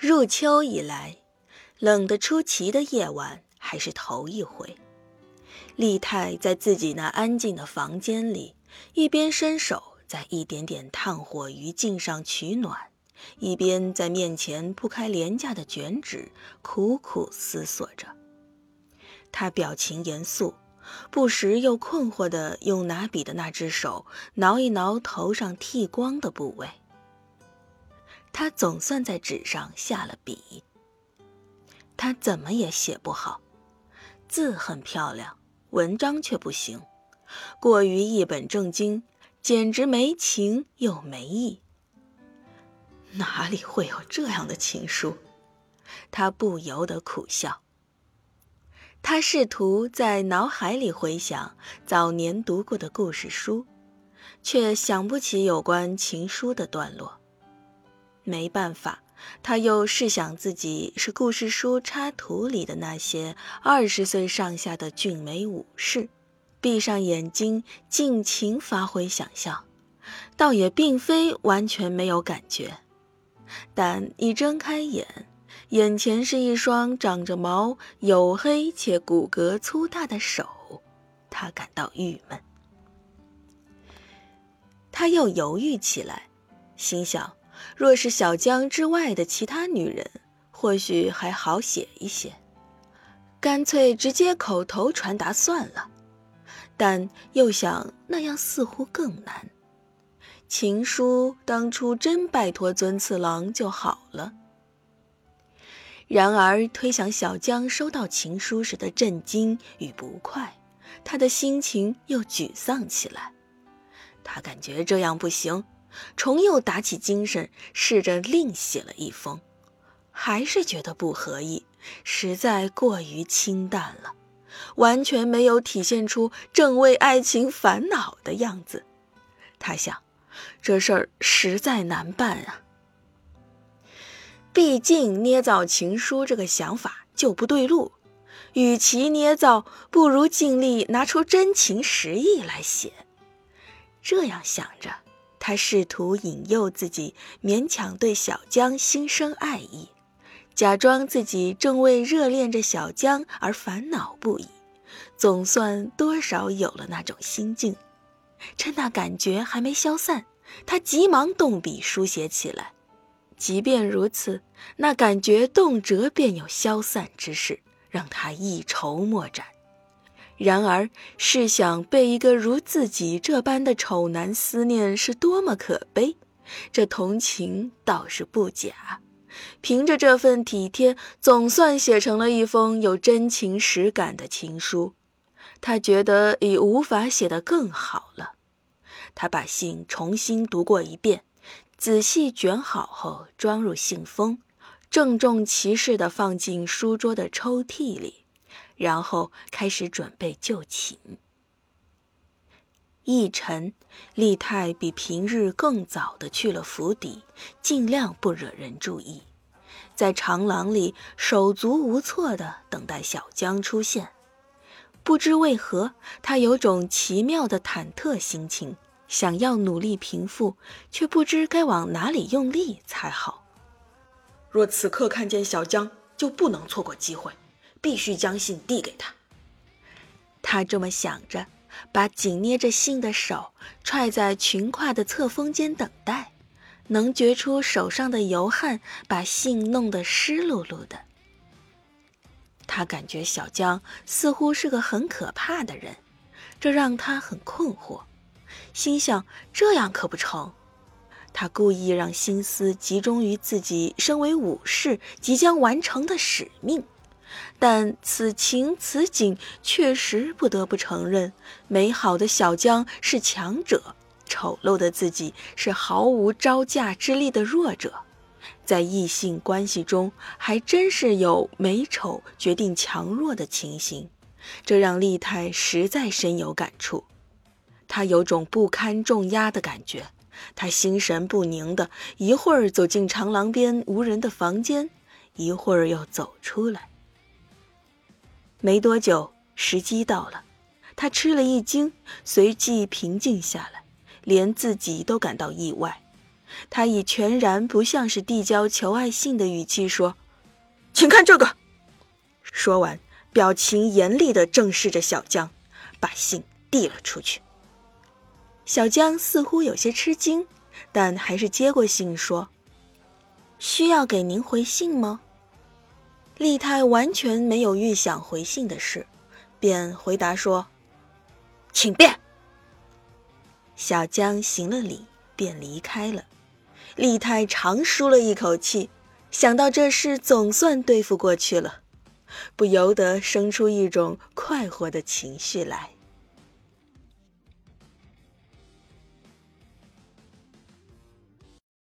入秋以来，冷得出奇的夜晚还是头一回。丽泰在自己那安静的房间里，一边伸手在一点点炭火余烬上取暖，一边在面前铺开廉价的卷纸，苦苦思索着。他表情严肃，不时又困惑地用拿笔的那只手挠一挠头上剃光的部位。他总算在纸上下了笔。他怎么也写不好，字很漂亮，文章却不行，过于一本正经，简直没情又没义。哪里会有这样的情书？他不由得苦笑。他试图在脑海里回想早年读过的故事书，却想不起有关情书的段落。没办法，他又试想自己是故事书插图里的那些二十岁上下的俊美武士，闭上眼睛尽情发挥想象，倒也并非完全没有感觉。但一睁开眼，眼前是一双长着毛、黝黑且骨骼粗大的手，他感到郁闷。他又犹豫起来，心想。若是小江之外的其他女人，或许还好写一些，干脆直接口头传达算了。但又想那样似乎更难。情书当初真拜托尊次郎就好了。然而推想小江收到情书时的震惊与不快，他的心情又沮丧起来。他感觉这样不行。重又打起精神，试着另写了一封，还是觉得不合意，实在过于清淡了，完全没有体现出正为爱情烦恼的样子。他想，这事儿实在难办啊。毕竟捏造情书这个想法就不对路，与其捏造，不如尽力拿出真情实意来写。这样想着。他试图引诱自己，勉强对小江心生爱意，假装自己正为热恋着小江而烦恼不已，总算多少有了那种心境。趁那感觉还没消散，他急忙动笔书写起来。即便如此，那感觉动辄便有消散之势，让他一筹莫展。然而，试想被一个如自己这般的丑男思念是多么可悲，这同情倒是不假。凭着这份体贴，总算写成了一封有真情实感的情书。他觉得已无法写得更好了。他把信重新读过一遍，仔细卷好后装入信封，郑重其事地放进书桌的抽屉里。然后开始准备就寝。一晨，丽泰比平日更早的去了府邸，尽量不惹人注意，在长廊里手足无措的等待小江出现。不知为何，他有种奇妙的忐忑心情，想要努力平复，却不知该往哪里用力才好。若此刻看见小江，就不能错过机会。必须将信递给他。他这么想着，把紧捏着信的手踹在裙胯的侧缝间等待，能觉出手上的油汗把信弄得湿漉漉的。他感觉小江似乎是个很可怕的人，这让他很困惑，心想这样可不成。他故意让心思集中于自己身为武士即将完成的使命。但此情此景，确实不得不承认，美好的小江是强者，丑陋的自己是毫无招架之力的弱者。在异性关系中，还真是有美丑决定强弱的情形，这让丽泰实在深有感触。他有种不堪重压的感觉，他心神不宁的，一会儿走进长廊边无人的房间，一会儿又走出来。没多久，时机到了，他吃了一惊，随即平静下来，连自己都感到意外。他以全然不像是递交求爱信的语气说：“请看这个。”说完，表情严厉地正视着小江，把信递了出去。小江似乎有些吃惊，但还是接过信说：“需要给您回信吗？”丽泰完全没有预想回信的事，便回答说：“请便。”小江行了礼，便离开了。丽泰长舒了一口气，想到这事总算对付过去了，不由得生出一种快活的情绪来。